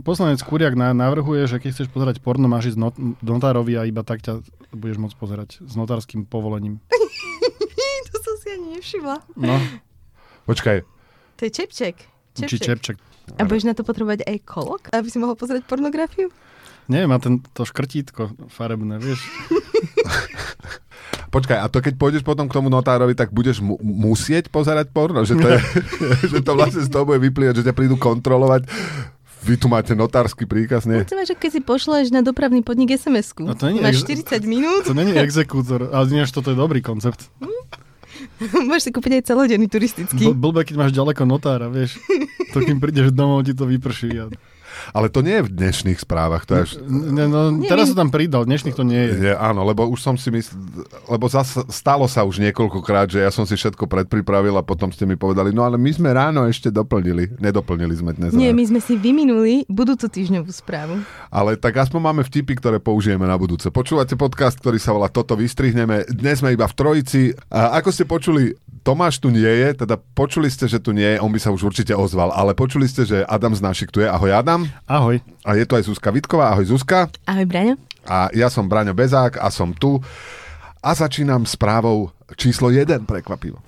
Poslanec Kuriak na, navrhuje, že keď chceš pozerať porno, máš ísť not, notárovi a iba tak ťa budeš môcť pozerať s notárským povolením. to som si ani nevšimla. No, Počkaj, To je čepček. či čepček. A budeš na to potrebovať aj kolok, aby si mohol pozrieť pornografiu? Neviem, má ten, to škrtítko farebné, vieš. počkaj, a to keď pôjdeš potom k tomu notárovi, tak budeš mu- musieť pozerať porno? Že to, je, že to vlastne z toho bude vyplývať, že ťa prídu kontrolovať. Vy tu máte notársky príkaz, nie? To máš, keď si pošleš na dopravný podnik SMS-ku. No to nie máš ex- 40 minút, To není exekútor, ale nie, že toto je dobrý koncept. môžeš si kúpiť aj celodenný turistický. Bl- blbé, keď máš ďaleko notára, vieš. To kým prídeš domov, ti to vyprší. A... Ale to nie je v dnešných správach. To je až... Ne, no, teraz sa tam pridal, dnešných to nie je. Je, áno, lebo už som si myslel, lebo zas, stalo sa už niekoľkokrát, že ja som si všetko predpripravil a potom ste mi povedali, no ale my sme ráno ešte doplnili. Nedoplnili sme dnes. Nie, my sme si vyminuli budúcu týždňovú správu. Ale tak aspoň máme vtipy, ktoré použijeme na budúce. Počúvate podcast, ktorý sa volá Toto vystrihneme. Dnes sme iba v trojici. A ako ste počuli, Tomáš tu nie je, teda počuli ste, že tu nie je, on by sa už určite ozval, ale počuli ste, že Adam Znášik tu je. Ahoj Adam. Ahoj. A je tu aj Zuzka Vitková. Ahoj Zuzka. Ahoj, Braňo. A ja som Braňo Bezák a som tu. A začínam správou číslo 1, prekvapivo.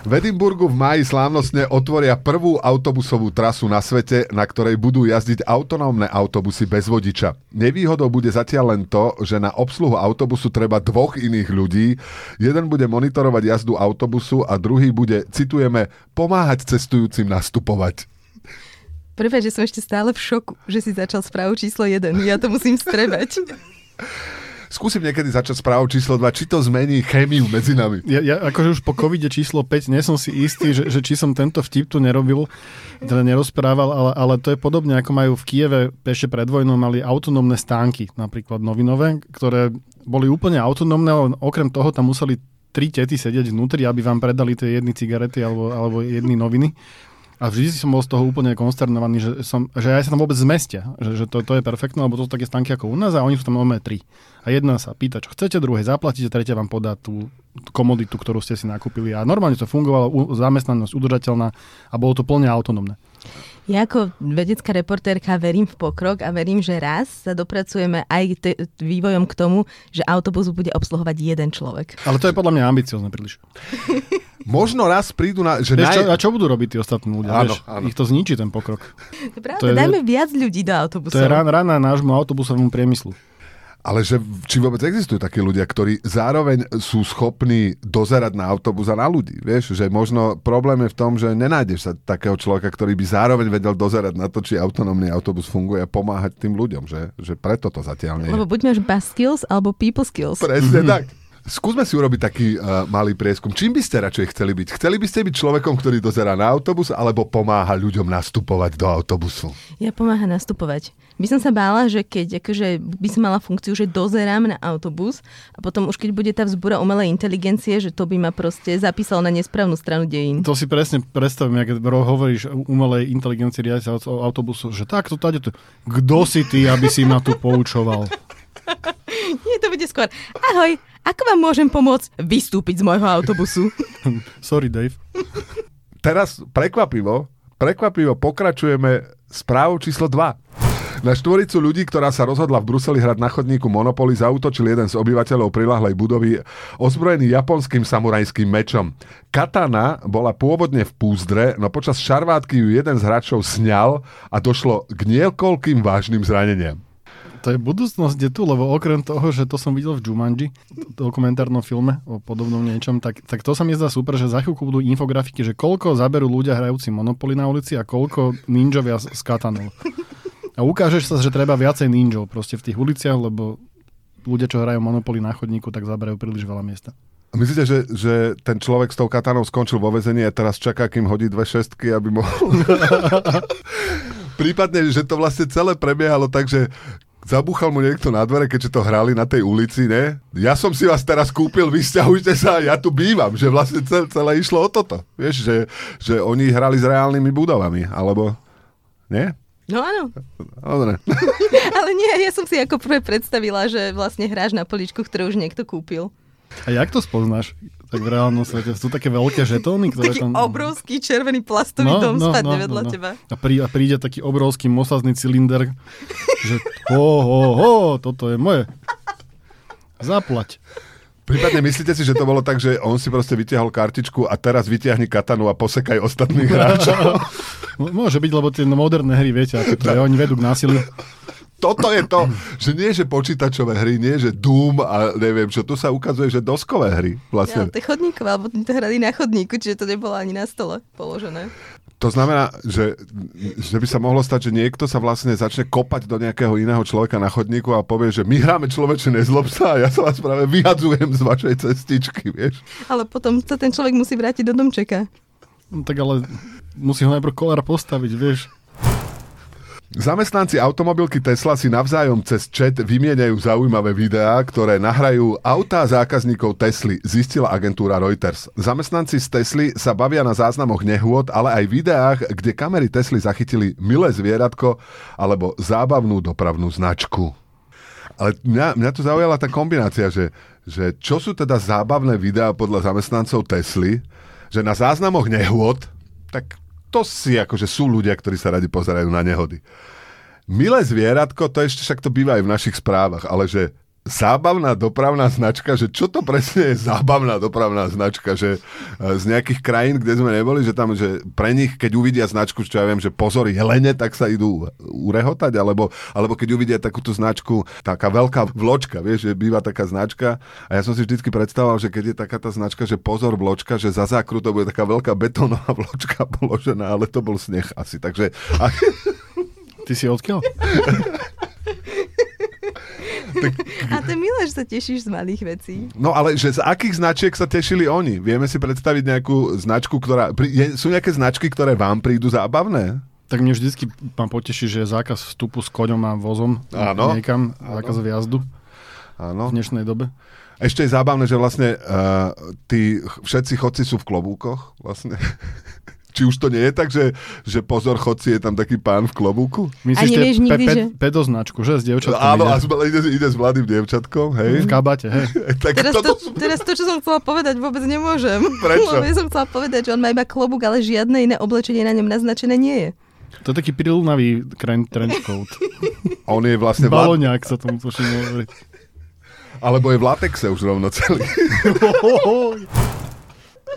V Edimburgu v máji slávnostne otvoria prvú autobusovú trasu na svete, na ktorej budú jazdiť autonómne autobusy bez vodiča. Nevýhodou bude zatiaľ len to, že na obsluhu autobusu treba dvoch iných ľudí. Jeden bude monitorovať jazdu autobusu a druhý bude, citujeme, pomáhať cestujúcim nastupovať. Prvé, že som ešte stále v šoku, že si začal správu číslo 1. Ja to musím strebať. Skúsim niekedy začať správou číslo 2, či to zmení chémiu medzi nami. Ja, ja akože už po covide číslo 5 nie som si istý, že, že či som tento vtip tu nerobil, teda nerozprával, ale, ale to je podobne, ako majú v Kieve ešte pred vojnou mali autonómne stánky, napríklad novinové, ktoré boli úplne autonómne, ale okrem toho tam museli tri tety sedieť vnútri, aby vám predali tie jedny cigarety alebo, alebo jedny noviny. A vždy som bol z toho úplne konsternovaný, že, som, že aj sa tam vôbec zmestia. Že, že to, to je perfektné, lebo to sú také stanky ako u nás a oni sú tam máme tri. A jedna sa pýta, čo chcete, druhé zaplatíte, tretia vám podá tú komoditu, ktorú ste si nakúpili. A normálne to fungovalo, zamestnanosť udržateľná a bolo to plne autonómne. Ja ako vedecká reportérka verím v pokrok a verím, že raz sa dopracujeme aj te- vývojom k tomu, že autobus bude obsluhovať jeden človek. Ale to je podľa mňa ambiciozne príliš. Možno raz prídu na... Že naj... čo, a čo budú robiť tí ostatní ľudia? Áno, vieš, áno. Ich to zničí ten pokrok. To pravda, To je- dajme viac ľudí do autobusu. To je rána nášmu autobusovému priemyslu. Ale že či vôbec existujú takí ľudia, ktorí zároveň sú schopní dozerať na autobus a na ľudí. Vieš, že možno problém je v tom, že nenájdeš sa takého človeka, ktorý by zároveň vedel dozerať na to, či autonómny autobus funguje a pomáhať tým ľuďom, že, že preto to zatiaľ nie je. Lebo buď máš bus skills alebo people skills. Presne tak. Skúsme si urobiť taký uh, malý prieskum. Čím by ste radšej chceli byť? Chceli by ste byť človekom, ktorý dozerá na autobus, alebo pomáha ľuďom nastupovať do autobusu? Ja pomáha nastupovať. By som sa bála, že keď akože by som mala funkciu, že dozerám na autobus a potom už keď bude tá vzbúra umelej inteligencie, že to by ma proste zapísalo na nesprávnu stranu dejín. To si presne predstavím, keď hovoríš o umelej inteligencii riaditeľa au- autobusu, že tak, to tady to. Kto si ty, aby si ma tu poučoval? Nie, to bude skôr. Ahoj, ako vám môžem pomôcť vystúpiť z môjho autobusu? Sorry, Dave. Teraz prekvapivo, prekvapivo pokračujeme správou číslo 2. Na štvoricu ľudí, ktorá sa rozhodla v Bruseli hrať na chodníku Monopoly, zautočil jeden z obyvateľov prilahlej budovy ozbrojený japonským samurajským mečom. Katana bola pôvodne v púzdre, no počas šarvátky ju jeden z hráčov sňal a došlo k niekoľkým vážnym zraneniam. To je budúcnosť je tu, lebo okrem toho, že to som videl v Jumanji, dokumentárnom filme o podobnom niečom, tak, tak to sa mi zdá super, že za chvíľku budú infografiky, že koľko zaberú ľudia hrajúci Monopoly na ulici a koľko ninjovia s, katanou. A ukážeš sa, že treba viacej ninjov proste v tých uliciach, lebo ľudia, čo hrajú Monopoly na chodníku, tak zaberajú príliš veľa miesta. Myslíte, že, že ten človek s tou katanou skončil vo vezení a teraz čaká, kým hodí dve šestky, aby mohol... Prípadne, že to vlastne celé prebiehalo tak, že zabúchal mu niekto na dvere, keďže to hrali na tej ulici, ne? Ja som si vás teraz kúpil, vy sťahujte sa, ja tu bývam. Že vlastne celé, celé išlo o toto. Vieš, že, že oni hrali s reálnymi budovami, alebo... Nie? No áno. Dobre. Ale nie, ja som si ako prvé predstavila, že vlastne hráš na poličku, ktorú už niekto kúpil. A jak to spoznáš? Tak v reálnom svete. Sú také veľké žetóny, ktoré Taký tam... obrovský červený plastový dom spadne vedľa teba. A, prí, a príde taký obrovský mosazný cylinder, že ho, ho, ho, toto je moje. Zaplať. Prípadne myslíte si, že to bolo tak, že on si proste vytiahol kartičku a teraz vytiahni katanu a posekaj ostatných hráčov? Môže byť, lebo tie moderné hry, viete, ako to je, oni vedú k násiliu. Toto je to, že nie, že počítačové hry, nie, že Doom a neviem čo, tu sa ukazuje, že doskové hry vlastne. Ja, to je chodníkové, alebo to hrali na chodníku, čiže to nebolo ani na stole položené. To znamená, že, že by sa mohlo stať, že niekto sa vlastne začne kopať do nejakého iného človeka na chodníku a povie, že my hráme človeče nezlob sa a ja sa vás práve vyhadzujem z vašej cestičky, vieš. Ale potom sa ten človek musí vrátiť do domčeka. No, tak ale musí ho najprv kolár postaviť, vieš. Zamestnanci automobilky Tesla si navzájom cez chat vymieňajú zaujímavé videá, ktoré nahrajú autá zákazníkov Tesly, zistila agentúra Reuters. Zamestnanci z Tesly sa bavia na záznamoch nehôd, ale aj videách, kde kamery Tesly zachytili milé zvieratko alebo zábavnú dopravnú značku. Ale mňa, mňa tu zaujala tá kombinácia, že, že čo sú teda zábavné videá podľa zamestnancov Tesly, že na záznamoch nehôd, tak to si akože sú ľudia, ktorí sa radi pozerajú na nehody. Milé zvieratko, to ešte však to býva aj v našich správach, ale že zábavná dopravná značka, že čo to presne je zábavná dopravná značka, že e, z nejakých krajín, kde sme neboli, že tam, že pre nich, keď uvidia značku, čo ja viem, že pozor, jelene, tak sa idú urehotať, alebo, alebo keď uvidia takúto značku, taká veľká vločka, vieš, že býva taká značka a ja som si vždycky predstavoval, že keď je taká tá značka, že pozor vločka, že za zákru to bude taká veľká betónová vločka položená, ale to bol sneh asi, takže... Ty si odkiaľ? tak... A to je milé, že sa tešíš z malých vecí. No ale že z akých značiek sa tešili oni? Vieme si predstaviť nejakú značku, ktorá... Je, sú nejaké značky, ktoré vám prídu zábavné? Tak mne vždycky pán poteší, že je zákaz vstupu s koňom a vozom Áno. niekam, Áno. zákaz vjazdu Áno. v dnešnej dobe. Ešte je zábavné, že vlastne uh, tí všetci chodci sú v klobúkoch vlastne. Či už to nie je tak, že, že pozor, chodci, je tam taký pán v klobúku? Myslíš, že nikdy, pe, pe, že... pedoznačku, že? S dievčatkom Áno, ide. a ide, ide s mladým dievčatkom, hej? V kabate, hej. tak teraz, to, teraz to, čo som chcela povedať, vôbec nemôžem. Prečo? Lebo ja som chcela povedať, že on má iba klobúk, ale žiadne iné oblečenie na ňom naznačené nie je. To je taký prilunavý trench coat. on je vlastne... Baloňák sa tomu tuším hovorí. Alebo je v latexe už rovno celý.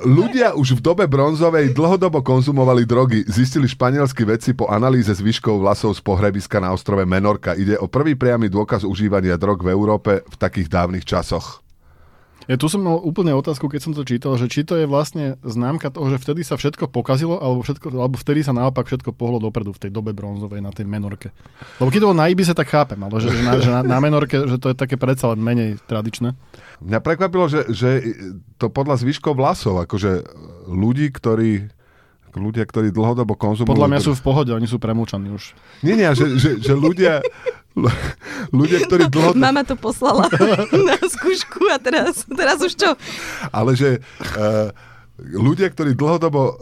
Ľudia už v dobe bronzovej dlhodobo konzumovali drogy, zistili španielskí vedci po analýze zvyškov vlasov z pohrebiska na ostrove Menorka. Ide o prvý priamy dôkaz užívania drog v Európe v takých dávnych časoch. Ja tu som mal úplne otázku, keď som to čítal, že či to je vlastne známka toho, že vtedy sa všetko pokazilo, alebo, všetko, alebo vtedy sa naopak všetko pohlo dopredu v tej dobe bronzovej na tej menorke. Lebo keď to bolo na Ibise, tak chápem, ale že, na, že na, na menorke, že to je také predsa len menej tradičné. Mňa prekvapilo, že, že to podľa zvyškov vlasov, akože ľudí, ktorí ľudia, ktorí dlhodobo konzumujú... Podľa mňa sú v pohode, oni sú premúčaní už. Nie, nie, že, že, že ľudia, ľudia, ktorí dlho... Mama to poslala na skúšku a teraz, teraz už čo? Ale že uh, ľudia, ktorí dlhodobo uh,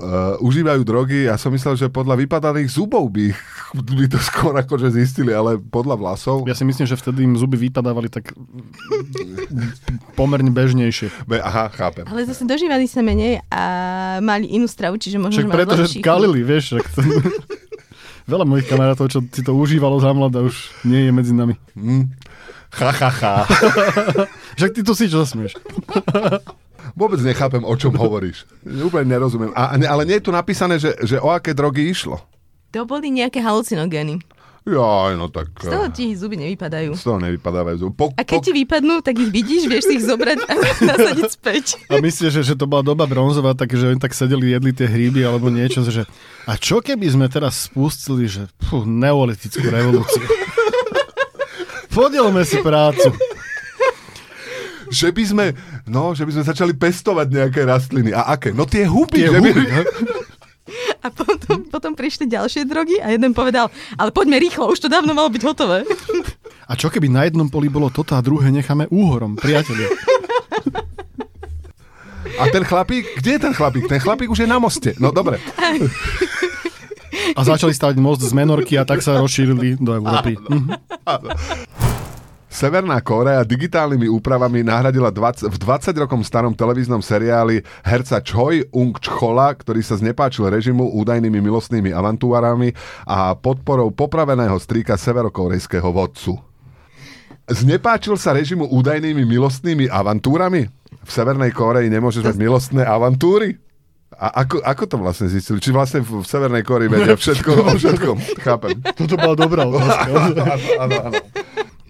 užívajú drogy, ja som myslel, že podľa vypadaných zubov by, by to skôr akože zistili, ale podľa vlasov... Ja si myslím, že vtedy im zuby vypadávali tak pomerne bežnejšie. Be, aha, chápem. Ale zase dožívali sa menej a mali inú stravu, čiže možno, Však preto, že kalili, vieš, to... Veľa mojich kamarátov, čo si to užívalo za mladá, už nie je medzi nami. Mm. Ha, ha, ha. Však ty tu si čo smieš. Vôbec nechápem, o čom hovoríš. Úplne nerozumiem. A, ale nie je tu napísané, že, že o aké drogy išlo. To boli nejaké halucinogény. Ja, no tak... Z toho ti zuby nevypadajú. Z toho nevypadávajú zuby. Po, a keď ti vypadnú, tak ich vidíš, vieš si ich zobrať a nasadiť späť. A myslíš, že, že to bola doba bronzová, takže oni tak sedeli, jedli tie hríby alebo niečo, že a čo keby sme teraz spustili, že pú, neolitickú revolúciu? Podielme si prácu že by sme, no, že by sme začali pestovať nejaké rastliny. A aké? No tie huby. Tie že huby. By... A potom, potom prišli ďalšie drogy a jeden povedal, ale poďme rýchlo, už to dávno malo byť hotové. A čo keby na jednom poli bolo toto a druhé necháme úhorom, priatelia? A ten chlapík, kde je ten chlapík? Ten chlapík už je na moste. No dobre. A začali stavať most z Menorky a tak sa rozšírili do Európy. Áno, áno. Severná Kórea digitálnymi úpravami nahradila 20, v 20 rokom starom televíznom seriáli herca Choi Ung Chola, ktorý sa znepáčil režimu údajnými milostnými avantúrami a podporou popraveného strýka severokorejského vodcu. Znepáčil sa režimu údajnými milostnými avantúrami? V Severnej Koreji nemôžeš mať milostné avantúry? A ako, ako to vlastne zistili? Či vlastne v, v Severnej Koreji vedia všetko o všetkom? Chápem. Toto bola dobrá otázka. áno, áno.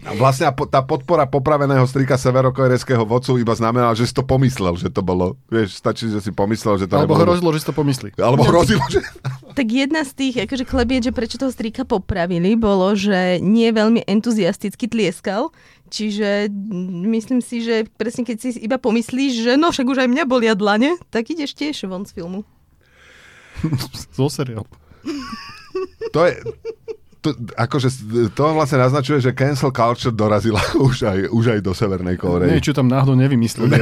A vlastne tá podpora popraveného strika severokorejského vodcu iba znamenala, že si to pomyslel, že to bolo. Vieš, stačí, že si pomyslel, že to Alebo nebolo... hrozilo, že si to pomyslí. Alebo hrozilo, že... Tak jedna z tých akože klebiet, že prečo toho strika popravili, bolo, že nie veľmi entuziasticky tlieskal. Čiže myslím si, že presne keď si iba pomyslíš, že no však už aj mňa bolia dlane, tak ideš tiež von z filmu. Zo seriál. To je, to, akože to vlastne naznačuje, že cancel culture dorazila už aj, už aj do Severnej Kórey. Nie, čo tam náhodou nevymysleli.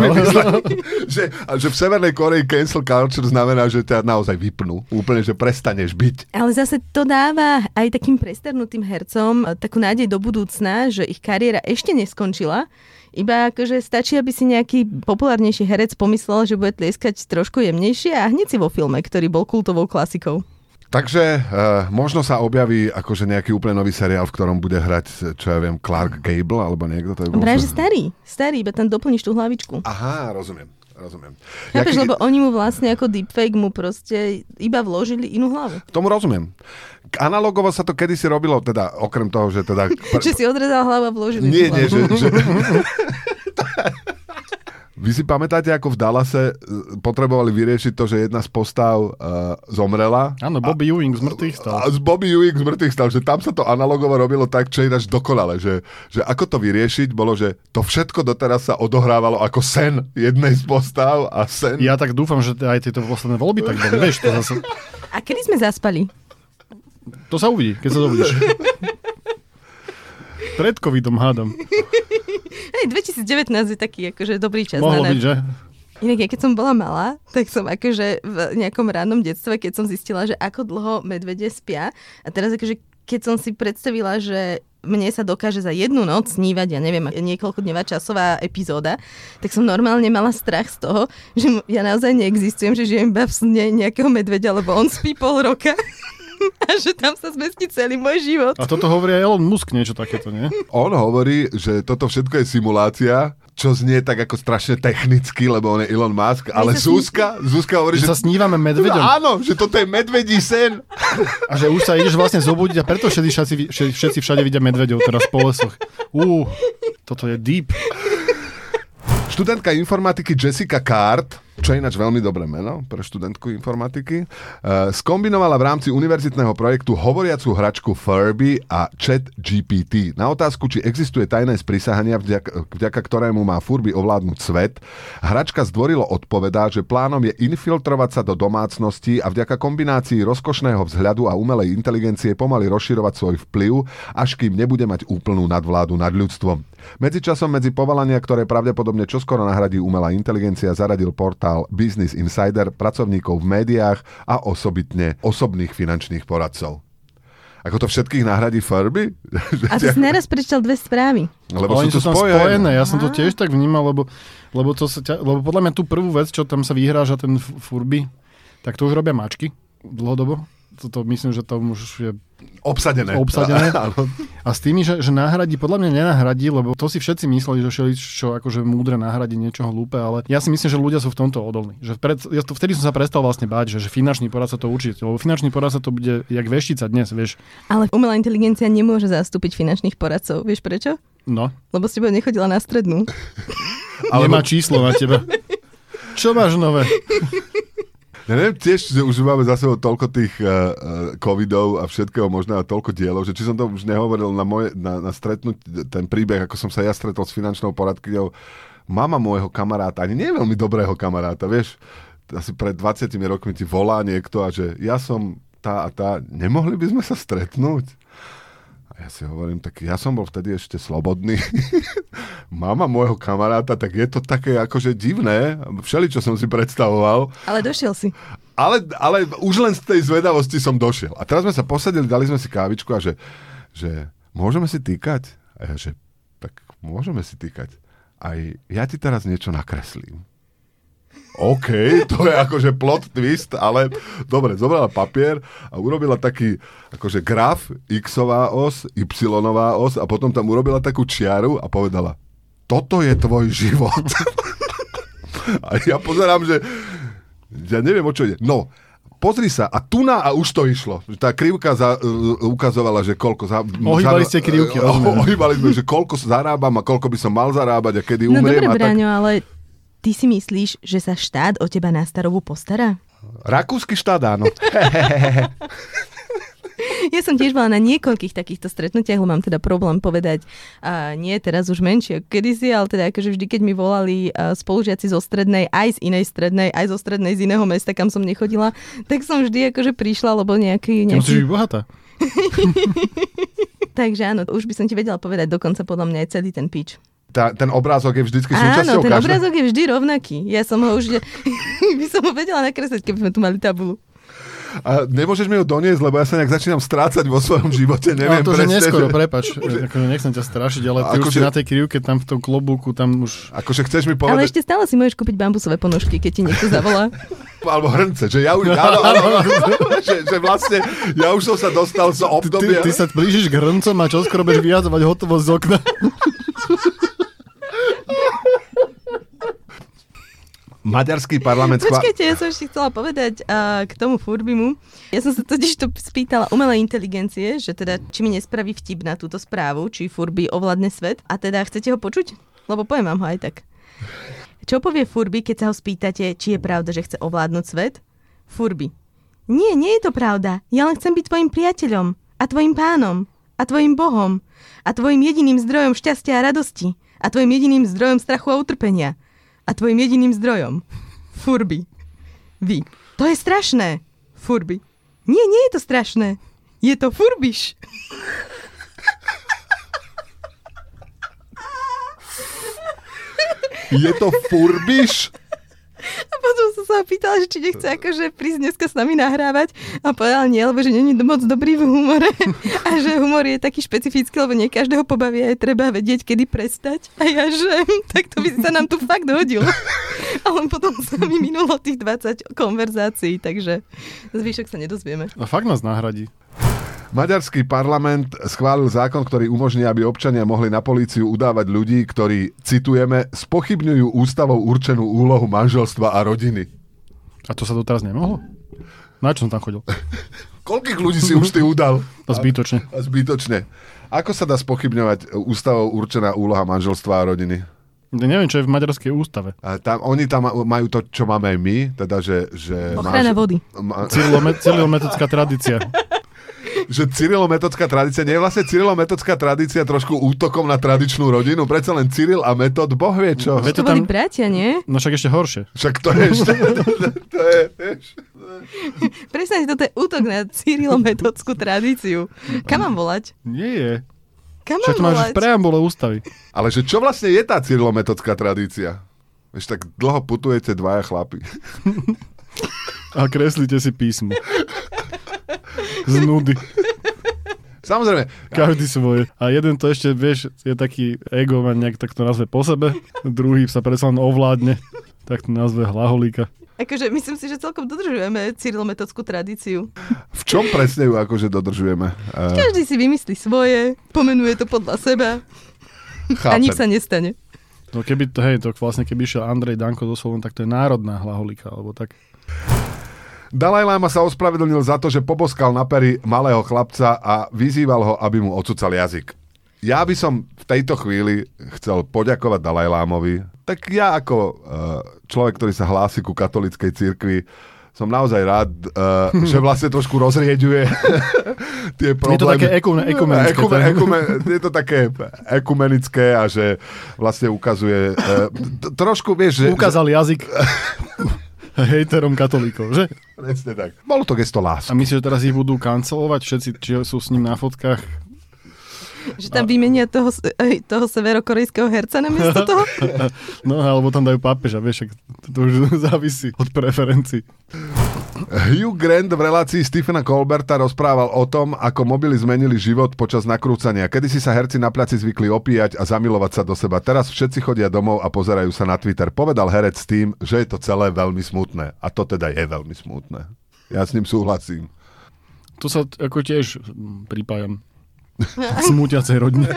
že, že v Severnej Koreji cancel culture znamená, že ťa naozaj vypnú. Úplne, že prestaneš byť. Ale zase to dáva aj takým presternutým hercom takú nádej do budúcna, že ich kariéra ešte neskončila, iba akože stačí, aby si nejaký populárnejší herec pomyslel, že bude tlieskať trošku jemnejšie a hneď si vo filme, ktorý bol kultovou klasikou. Takže uh, možno sa objaví akože nejaký úplne nový seriál, v ktorom bude hrať, čo ja viem, Clark Gable alebo niekto. To je Práve, že starý, starý, iba tam doplníš tú hlavičku. Aha, rozumiem. Rozumiem. Chápeš, Jaký... lebo oni mu vlastne ako deepfake mu proste iba vložili inú hlavu. Tomu rozumiem. Analogovo sa to kedysi robilo, teda okrem toho, že teda... že si odrezal hlavu a vložili Nie, nie, že... že... Vy si pamätáte, ako v Dallase e, potrebovali vyriešiť to, že jedna z postav uh, zomrela? Áno, Bobby Ewing z mŕtvych stal. A z Bobby Ewing z mŕtvych stal, že tam sa to analogovo robilo tak, čo je až dokonale, že, že ako to vyriešiť, bolo, že to všetko doteraz sa odohrávalo ako sen jednej z postav a sen... Ja tak dúfam, že aj tieto posledné voľby tak boli, vieš, to zase... A kedy sme zaspali? To sa uvidí, keď sa zobudíš. Pred covidom hádam. Hej, 2019 je taký akože dobrý čas. Mohlo na byť, že? Inak ja keď som bola malá, tak som akože v nejakom rannom detstve, keď som zistila, že ako dlho medvede spia a teraz akože keď som si predstavila, že mne sa dokáže za jednu noc snívať, ja neviem, niekoľko dnevá časová epizóda, tak som normálne mala strach z toho, že ja naozaj neexistujem, že žijem iba v sne nejakého medveďa, lebo on spí pol roka. a že tam sa zmestí celý môj život. A toto hovorí aj Elon Musk niečo takéto, nie? On hovorí, že toto všetko je simulácia, čo znie tak ako strašne technicky, lebo on je Elon Musk, ale Zuzka, Zuzka hovorí, že, že sa snívame medveďom. Áno, že toto je medvedí sen. A že už sa ideš vlastne zobudiť a preto všetci, všetci, všetci všade vidia medveďov teraz po lesoch. Ú, toto je deep. Študentka informatiky Jessica Card čo je ináč veľmi dobré meno pre študentku informatiky, uh, skombinovala v rámci univerzitného projektu hovoriacu hračku Furby a chat GPT. Na otázku, či existuje tajné sprísahania, vďaka, vďaka ktorému má Furby ovládnuť svet, hračka zdvorilo odpovedá, že plánom je infiltrovať sa do domácnosti a vďaka kombinácii rozkošného vzhľadu a umelej inteligencie pomaly rozširovať svoj vplyv, až kým nebude mať úplnú nadvládu nad ľudstvom. Medzičasom medzi povolania, ktoré pravdepodobne čoskoro nahradí umelá inteligencia, zaradil portál Business Insider pracovníkov v médiách a osobitne osobných finančných poradcov. Ako to všetkých nahradí Furby? A ty si naraz prečítal dve správy. Lebo Oni sú, sú tam spojené. spojené. Ja som to tiež tak vnímal, lebo, lebo, to sa ťa, lebo podľa mňa tú prvú vec, čo tam sa vyhráža ten Furby, tak to už robia mačky dlhodobo toto myslím, že to už je obsadené. obsadené. A s tými, že, že nahradí, podľa mňa nenahradí, lebo to si všetci mysleli, že všeli, čo akože múdre nahradí niečo hlúpe, ale ja si myslím, že ľudia sú v tomto odolní. Že pred, ja to, vtedy som sa prestal vlastne báť, že, že finančný poradca to určite, lebo finančný poradca to bude jak veštica dnes, vieš. Ale umelá inteligencia nemôže zastúpiť finančných poradcov, vieš prečo? No. Lebo s tebou nechodila na strednú. Ale Nemá číslo na teba. Čo máš nové? Ja neviem tiež, že už máme za sebou toľko tých uh, covidov a všetkého možného, toľko dielov, že či som to už nehovoril na, moje, na, na stretnúť ten príbeh, ako som sa ja stretol s finančnou poradkyňou, mama môjho kamaráta, ani nie veľmi dobrého kamaráta, vieš, asi pred 20 rokmi ti volá niekto a že ja som tá a tá, nemohli by sme sa stretnúť? Ja si hovorím, tak ja som bol vtedy ešte slobodný. Mama môjho kamaráta, tak je to také akože divné. Všeli, čo som si predstavoval. Ale došiel si. Ale, ale už len z tej zvedavosti som došiel. A teraz sme sa posadili, dali sme si kávičku a že, že môžeme si týkať? A ja, že tak môžeme si týkať. Aj ja ti teraz niečo nakreslím. OK, to je akože plot twist, ale dobre, zobrala papier a urobila taký akože graf, x-ová os, y-ová os a potom tam urobila takú čiaru a povedala, toto je tvoj život. a ja pozerám, že ja neviem, o čo ide. No, pozri sa, a tu na a už to išlo. Tá krivka za, uh, ukazovala, že koľko... Za, ohýbali ste krivky, uh, Ohýbali sme, že koľko zarábam a koľko by som mal zarábať a kedy no umriem. No dobre, Braňo, tak... ale ty si myslíš, že sa štát o teba na starobu postará? Rakúsky štát, áno. Ja som tiež bola na niekoľkých takýchto stretnutiach, lebo mám teda problém povedať, a nie teraz už menšie ako kedysi, ale teda akože vždy, keď mi volali spolužiaci zo strednej, aj z inej strednej, aj zo strednej z iného mesta, kam som nechodila, tak som vždy akože prišla, lebo nejaký... nejaký... Musíš byť bohatá. Takže áno, už by som ti vedela povedať dokonca podľa mňa aj celý ten pitch. Tá, ten obrázok je vždycky Áno, súčasťou ten každé... obrázok je vždy rovnaký. Ja som ho už... by som ho vedela nakresliť, keby sme tu mali tabulu. A nemôžeš mi ho doniesť, lebo ja sa nejak začínam strácať vo svojom živote. Neviem ale to, presne, neskoro, že... prepač. Akože nechcem ťa strašiť, ale ty už si na tej krivke, tam v tom klobúku, tam už... Akože chceš mi povedať... Ale ešte stále si môžeš kúpiť bambusové ponožky, keď ti niekto zavolá. Alebo hrnce, že ja už... Áno, áno, že, že vlastne ja už som sa dostal z obdobia... Ty, ty sa blížiš k hrncom a čoskoro budeš vyjadzovať hotovosť z okna. Maďarský parlament... Počkajte, ja som ešte chcela povedať uh, k tomu Furbimu. Ja som sa totiž to spýtala umelej inteligencie, že teda či mi nespraví vtip na túto správu, či Furby ovládne svet. A teda chcete ho počuť? Lebo poviem vám ho aj tak. Čo povie Furby, keď sa ho spýtate, či je pravda, že chce ovládnuť svet? Furby. Nie, nie je to pravda. Ja len chcem byť tvojim priateľom a tvojim pánom a tvojim bohom a tvojim jediným zdrojom šťastia a radosti a tvojim jediným zdrojom strachu a utrpenia a tvojim jediným zdrojom. Furby. Vy. To je strašné. Furby. Nie, nie je to strašné. Je to furbiš. Je to furbiš? A potom som sa pýtala, že či nechce akože prísť dneska s nami nahrávať a povedal nie, lebo že není moc dobrý v humore a že humor je taký špecifický, lebo nie každého pobaví a je treba vedieť, kedy prestať. A ja, že tak to by sa nám tu fakt hodilo. Ale potom sa mi minulo tých 20 konverzácií, takže zvyšok sa nedozvieme. A fakt nás nahradí. Maďarský parlament schválil zákon, ktorý umožní, aby občania mohli na políciu udávať ľudí, ktorí, citujeme, spochybňujú ústavou určenú úlohu manželstva a rodiny. A to sa doteraz nemohlo? Na čo som tam chodil? Koľkých ľudí si už ty udal? A zbytočne. A, a zbytočne. Ako sa dá spochybňovať ústavou určená úloha manželstva a rodiny? Ja neviem, čo je v maďarskej ústave. A tam, oni tam majú to, čo máme aj my, teda, že... že Ochrana vody. Ma, Cyrilometodická tradícia že cyrilometodská tradícia, nie je vlastne cyrilometodská tradícia trošku útokom na tradičnú rodinu? Predsa len Cyril a Metod, boh vie čo. to boli tam... bratia, nie? No však ešte horšie. Však to je ešte... to je. Presne, toto je útok na cyrilometodskú tradíciu. Kam mám volať? Nie je. Kam mám volať? máš v preambule ústavy. Ale že čo vlastne je tá cyrilometodská tradícia? Vieš, tak dlho putujete dvaja chlapi. A kreslíte si písmo. Z nudy. Samozrejme. Každý svoje. A jeden to ešte, vieš, je taký ego, má nejak tak to nazve po sebe, druhý sa predsa len ovládne, tak to nazve hlaholíka. Akože myslím si, že celkom dodržujeme cyrilometodskú tradíciu. V čom presne ju akože dodržujeme? Uh... Každý si vymyslí svoje, pomenuje to podľa seba Chápem. a nič sa nestane. No keby to, hej, to vlastne keby išiel Andrej Danko do Sloven, tak to je národná hlaholika, alebo tak. Dalaj Lama sa ospravedlnil za to, že poboskal na pery malého chlapca a vyzýval ho, aby mu ocucal jazyk. Ja by som v tejto chvíli chcel poďakovať Dalajlámovi. Tak ja ako uh, človek, ktorý sa hlási ku katolickej cirkvi, som naozaj rád, uh, že vlastne trošku rozrieďuje tie problémy. Je to také ekume, ekumenické. Ekume, ekume, je to také ekumenické a že vlastne ukazuje uh, trošku, vieš, že... Ukázal jazyk hejterom katolíkov, že? Presne tak. Bolo to gesto lásky. A myslíš, že teraz ich budú kancelovať všetci, či sú s ním na fotkách? Že tam vymenia toho, toho severokorejského herca na miesto toho? No, alebo tam dajú pápeža, vieš, to už závisí od preferencií. Hugh Grant v relácii Stephena Colberta rozprával o tom, ako mobily zmenili život počas nakrúcania. Kedy si sa herci na placi zvykli opíjať a zamilovať sa do seba. Teraz všetci chodia domov a pozerajú sa na Twitter. Povedal herec s tým, že je to celé veľmi smutné. A to teda je veľmi smutné. Ja s ním súhlasím. Tu sa ako tiež mm, pripájam k smútiacej rodine.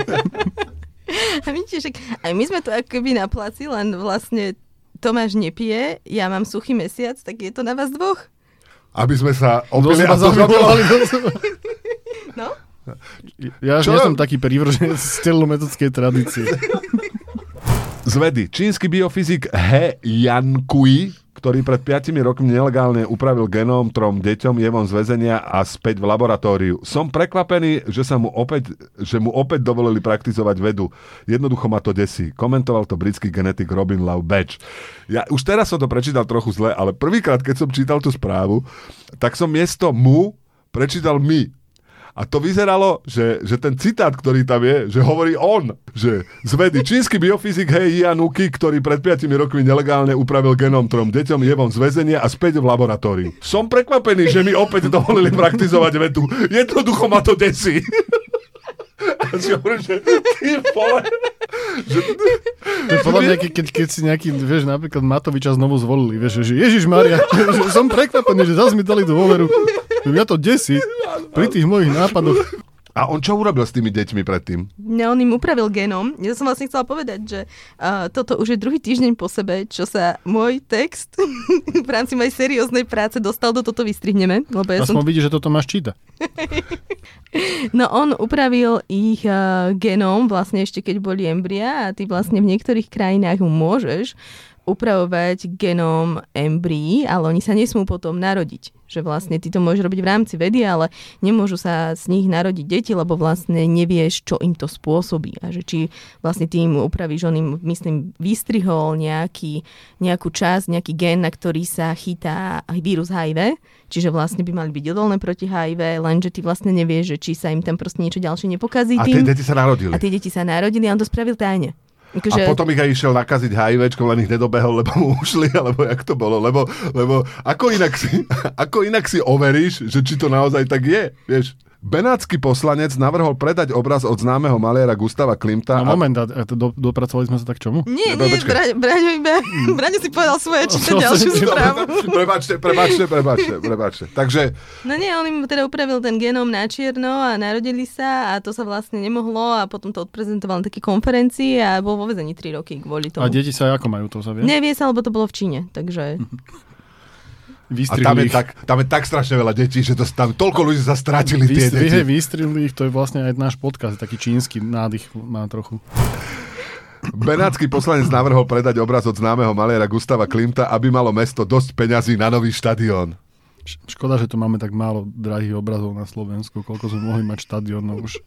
A vidíte, že aj my sme tu ako keby na placi, len vlastne Tomáš nepije, ja mám suchý mesiac, tak je to na vás dvoch. Aby sme sa opili a to zamilovali do seba. No? Ja Čo? nie som taký prívrženec stereometodickej tradície. z vedy. Čínsky biofyzik He Yankui, ktorý pred 5 rokmi nelegálne upravil genóm trom deťom, je von z väzenia a späť v laboratóriu. Som prekvapený, že, sa mu opäť, že mu opäť dovolili praktizovať vedu. Jednoducho ma to desí. Komentoval to britský genetik Robin Love Batch. Ja už teraz som to prečítal trochu zle, ale prvýkrát, keď som čítal tú správu, tak som miesto mu prečítal my. A to vyzeralo, že, že ten citát, ktorý tam je, že hovorí on, že z vedy čínsky biofyzik Hei Yanuki, ktorý pred 5 rokmi nelegálne upravil genom trom deťom, je von z väzenia a späť v laboratóriu. Som prekvapený, že mi opäť dovolili praktizovať vedu. Jednoducho ma to desí. A si hovorím, že ty vole, že To podľa mňa, ke- keď, keď si nejaký, vieš, napríklad Matoviča znovu zvolili, vieš, že Ježiš Maria, že som prekvapený, že zase mi dali dôveru. Mňa to desí pri tých mojich nápadoch. A on čo urobil s tými deťmi predtým? No, on im upravil genom. Ja som vlastne chcela povedať, že uh, toto už je druhý týždeň po sebe, čo sa môj text v rámci mojej serióznej práce dostal do toto vystrihneme, lebo ja som Aspoň vidíš, že toto máš číta. No on upravil ich uh, genom vlastne ešte keď boli embria a ty vlastne v niektorých krajinách môžeš upravovať genom embryí, ale oni sa nesmú potom narodiť. Že vlastne ty to môžeš robiť v rámci vedy, ale nemôžu sa z nich narodiť deti, lebo vlastne nevieš, čo im to spôsobí. A že či vlastne ty im upravíš, on im, myslím, vystrihol nejaký, nejakú časť, nejaký gen, na ktorý sa chytá vírus HIV, čiže vlastne by mali byť odolné proti HIV, lenže ty vlastne nevieš, že či sa im tam proste niečo ďalšie nepokazí A tie tým. deti sa narodili. A tie deti sa narodili a on to spravil tajne. Akože, A potom ich aj išiel nakaziť HIV, len ich nedobehol, lebo mu ušli, alebo jak to bolo. Lebo, lebo ako, inak si, ako inak si overíš, že či to naozaj tak je, vieš. Benátsky poslanec navrhol predať obraz od známeho maliara Gustava Klimta. No moment, a, a to do, dopracovali sme sa tak čomu? Nie, nie. Braňo, Braňo iba, Braňo si povedal svoje, číta To ďalšiu správu. Prepačte, prepačte, prepačte, prepačte. Takže No nie, on im teda upravil ten genóm na čierno a narodili sa a to sa vlastne nemohlo a potom to odprezentoval na takej konferencii a bol vo vezení 3 roky kvôli tomu. A deti sa ako majú, to sa vie? Nevie sa, lebo to bolo v Číne, takže... a tam je, Vystrihli ich. tak, tam je tak strašne veľa detí, že to, tam toľko ľudí sa stratili tie Vystri- deti. vystrihli ich, to je vlastne aj náš podcast, taký čínsky nádych má trochu. Benátsky poslanec navrhol predať obraz od známeho maliara Gustava Klimta, aby malo mesto dosť peňazí na nový štadión. Škoda, že tu máme tak málo drahých obrazov na Slovensku, koľko sme mohli mať štadiónov už.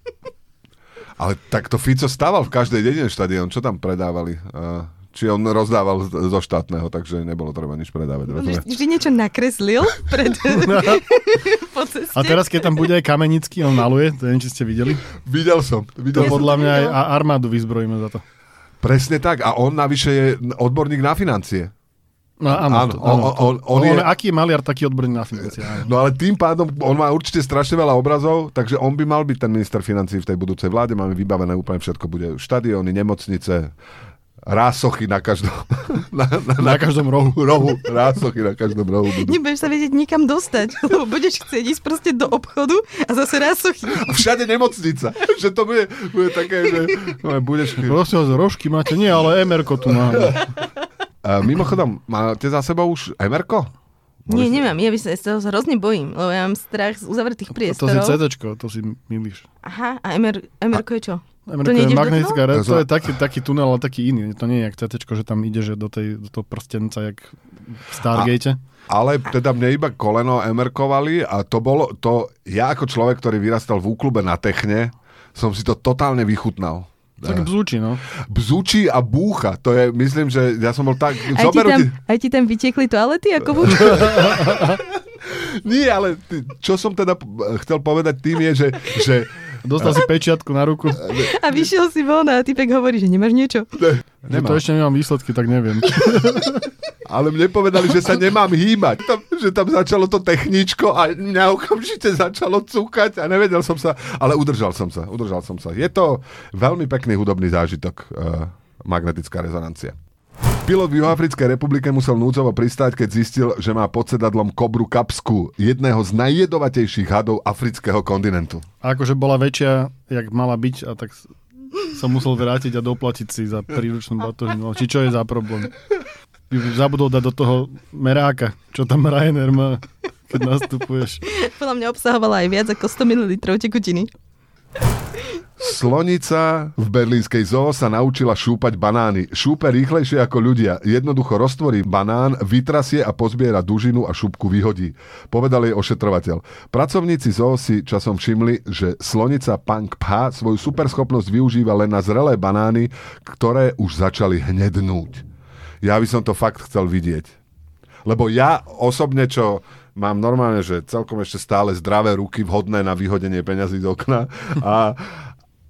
Ale tak to Fico stával v každej dedine štadión. Čo tam predávali? Uh, či on rozdával zo štátneho, takže nebolo treba nič predávať. On rozumieš? vždy, vždy niečo nakreslil pred, po ceste. A teraz, keď tam bude aj Kamenický, on maluje, to neviem, či ste videli. Videl som. To Videl som. podľa to mňa aj armádu vyzbrojíme za to. Presne tak. A on navyše je odborník na financie. No, áno, Áno, to, on- áno, on- on on je- je... Aký je maliar, taký odborník na financie. áno. No ale tým pádom, on má určite strašne veľa obrazov, takže on by mal byť ten minister financí v tej budúcej vláde. Máme vybavené úplne všetko. Bude štadióny, nemocnice, rásochy na každom, na, na, Na každom rohu. rohu. Rásochy na každom rohu budú. Nebudeš sa vedieť nikam dostať, lebo budeš chcieť ísť proste do obchodu a zase raz sochy. A všade nemocnica. Že to bude, bude také, že no, budeš... Prosím vás, rožky máte? Nie, ale MR-ko tu máme. A mimochodom, máte za sebou už Emerko? Nie, nemám. Ja by sa, ja sa hrozne bojím, lebo ja mám strach z uzavretých To si priestorov. CDčko, to si milíš. Aha, a MR, MR je čo? MR-ko je nejdeš do magnetická toho? re- to je taký, taký tunel, ale taký iný. To nie je jak CT, že tam ide že do, tej, do toho prstenca, jak v Stargate. Ale teda mne iba koleno emerkovali a to bolo, to ja ako človek, ktorý vyrastal v úklube na Techne, som si to totálne vychutnal. Tak bzúči, no. Bzučí a búcha, to je, myslím, že ja som bol tak... Aj ti, tam, ti- aj ti tam vytiekli toalety ako buď? Nie, ale ty- čo som teda chcel povedať tým je, že, že Dostal si pečiatku na ruku. A vyšiel si von a typek hovorí, že nemáš niečo. Že to ešte nemám výsledky, tak neviem. Ale mne povedali, že sa nemám hýbať. Tam, že tam začalo to techničko a mňa okamžite začalo cúkať a nevedel som sa, ale udržal som sa, udržal som sa. Je to veľmi pekný hudobný zážitok, uh, magnetická rezonancia. Pilot v Juhoafrickej republike musel núdzovo pristáť, keď zistil, že má pod sedadlom kobru kapsku, jedného z najjedovatejších hadov afrického kontinentu. A akože bola väčšia, jak mala byť, a tak sa musel vrátiť a doplatiť si za príručnú batožinu. Či čo je za problém? Zabudol dať do toho meráka, čo tam Ryanair má, keď nastupuješ. Podľa mňa obsahovala aj viac ako 100 ml tekutiny. Slonica v berlínskej zoo sa naučila šúpať banány. Šúpe rýchlejšie ako ľudia. Jednoducho roztvorí banán, vytrasie a pozbiera dužinu a šupku vyhodí. Povedal jej ošetrovateľ. Pracovníci zoo si časom všimli, že slonica Punk Pha svoju superschopnosť využíva len na zrelé banány, ktoré už začali hnednúť. Ja by som to fakt chcel vidieť. Lebo ja osobne, čo mám normálne, že celkom ešte stále zdravé ruky vhodné na vyhodenie peňazí z okna a,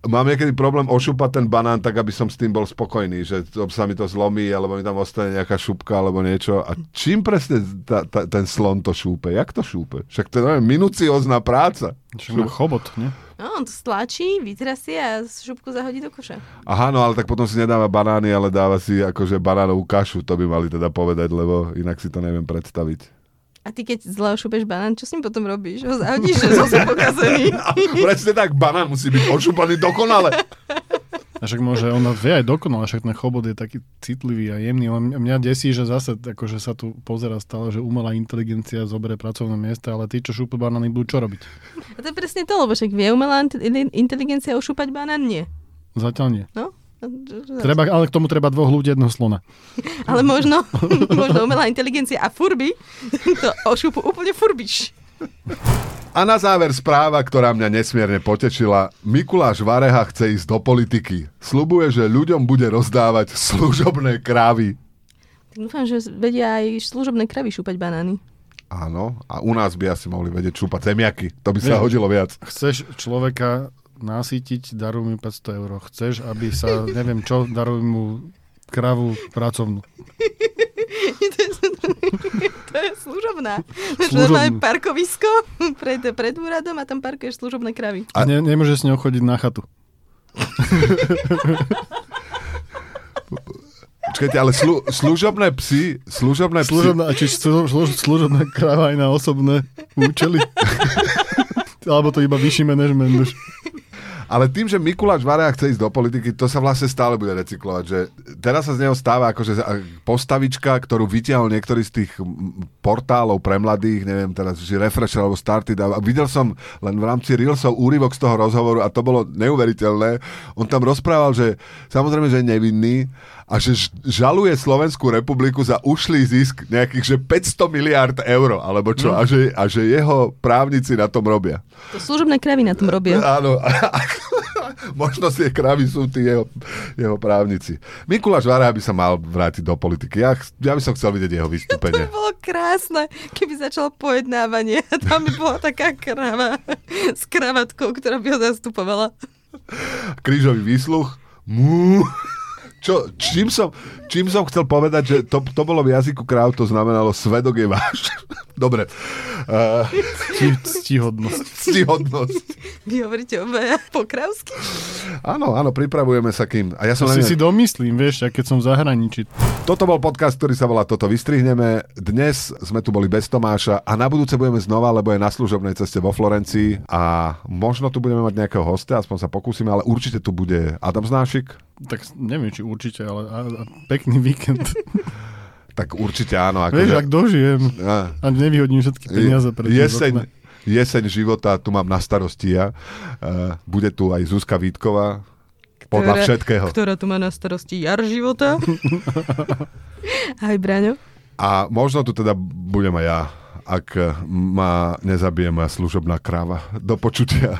mám niekedy problém ošúpať ten banán tak, aby som s tým bol spokojný, že sa mi to zlomí, alebo mi tam ostane nejaká šupka, alebo niečo. A čím presne ta, ta, ten slon to šúpe? Jak to šúpe? Však to je minuciózna práca. Však má chobot, nie? No, on to stlačí, vytrasie a šupku zahodí do koša. Aha, no ale tak potom si nedáva banány, ale dáva si akože banánovú kašu, to by mali teda povedať, lebo inak si to neviem predstaviť. A ty keď zle ošupeš banán, čo s ním potom robíš? Ho zahodíš, že som pokazený. Presne tak, banán musí byť ošupaný dokonale. A však môže, ona vie aj dokonale, však ten chobot je taký citlivý a jemný. On, mňa desí, že zase akože sa tu pozera stále, že umelá inteligencia zoberie pracovné miesta, ale tí, čo šúpu banány, budú čo robiť? A to je presne to, lebo však vie umelá inteligencia ošúpať banán? Nie. Zatiaľ nie. No? Treba, ale k tomu treba dvoch ľudí, jedného slona. Ale možno, možno umelá inteligencia a furby to ošupu úplne furbiš. A na záver správa, ktorá mňa nesmierne potečila. Mikuláš Vareha chce ísť do politiky. Slubuje, že ľuďom bude rozdávať služobné kravy. Dúfam, že vedia aj služobné kravy šúpať banány. Áno, a u nás by asi mohli vedieť šúpať zemiaky. To by sa hodilo viac. Chceš človeka nasýtiť, daruj mi 500 eur. Chceš, aby sa, neviem čo, daruj mu kravu pracovnú. to je služobná. Služobná. Máme parkovisko pred, pred úradom a tam parkuješ služobné kravy. A ne, nemôžeš s ňou chodiť na chatu. Počkajte, ale slu, služobné psy, služobné psy... Služobná, či slu, slu, služobná krava aj na osobné účely? Alebo to iba vyšší manažment už. Ale tým, že Mikuláš Vareja chce ísť do politiky, to sa vlastne stále bude recyklovať. Že teraz sa z neho stáva akože postavička, ktorú vytiahol niektorý z tých portálov pre mladých, neviem teraz, či Refresh alebo Started. A videl som len v rámci Reelsov úryvok z toho rozhovoru a to bolo neuveriteľné. On tam rozprával, že samozrejme, že je nevinný, a že žaluje Slovenskú republiku za ušlý zisk nejakých že 500 miliard eur, alebo čo, no. a, že, a že jeho právnici na tom robia. To služobné kravy na tom robia. Áno, možno tie kravy sú tí jeho, jeho právnici. Mikuláš Vara by sa mal vrátiť do politiky. Ja, ja by som chcel vidieť jeho vystúpenie. To by bolo krásne, keby začalo pojednávanie tam by bola taká krava s kravatkou, ktorá by ho zastupovala. Krížový výsluch. Mú. Čo, čím, som, čím som chcel povedať, že to, to bolo v jazyku kráv, to znamenalo svedok je váš. Dobre. Uh, Ctihodnosť. Ctihodnosť. Vy hovoríte o po? Áno, áno, pripravujeme sa kým. A ja som to si ne... si domyslím, vieš, keď som v zahraničí. Toto bol podcast, ktorý sa volá Toto vystrihneme. Dnes sme tu boli bez Tomáša a na budúce budeme znova, lebo je na služobnej ceste vo Florencii a možno tu budeme mať nejakého hostia, aspoň sa pokúsime, ale určite tu bude Adam Znášik. Tak neviem, či určite, ale a, a pekný víkend. tak určite áno. Ako Vieš, že... ak dožijem a, a nevyhodím všetky peniaze pred jeseň, jeseň života tu mám na starosti ja. Uh, bude tu aj Zuzka Vítková, podľa ktorá, všetkého. Ktorá tu má na starosti jar života. Aj Braňo. A možno tu teda budem aj ja, ak ma nezabije moja služobná kráva. Do počutia.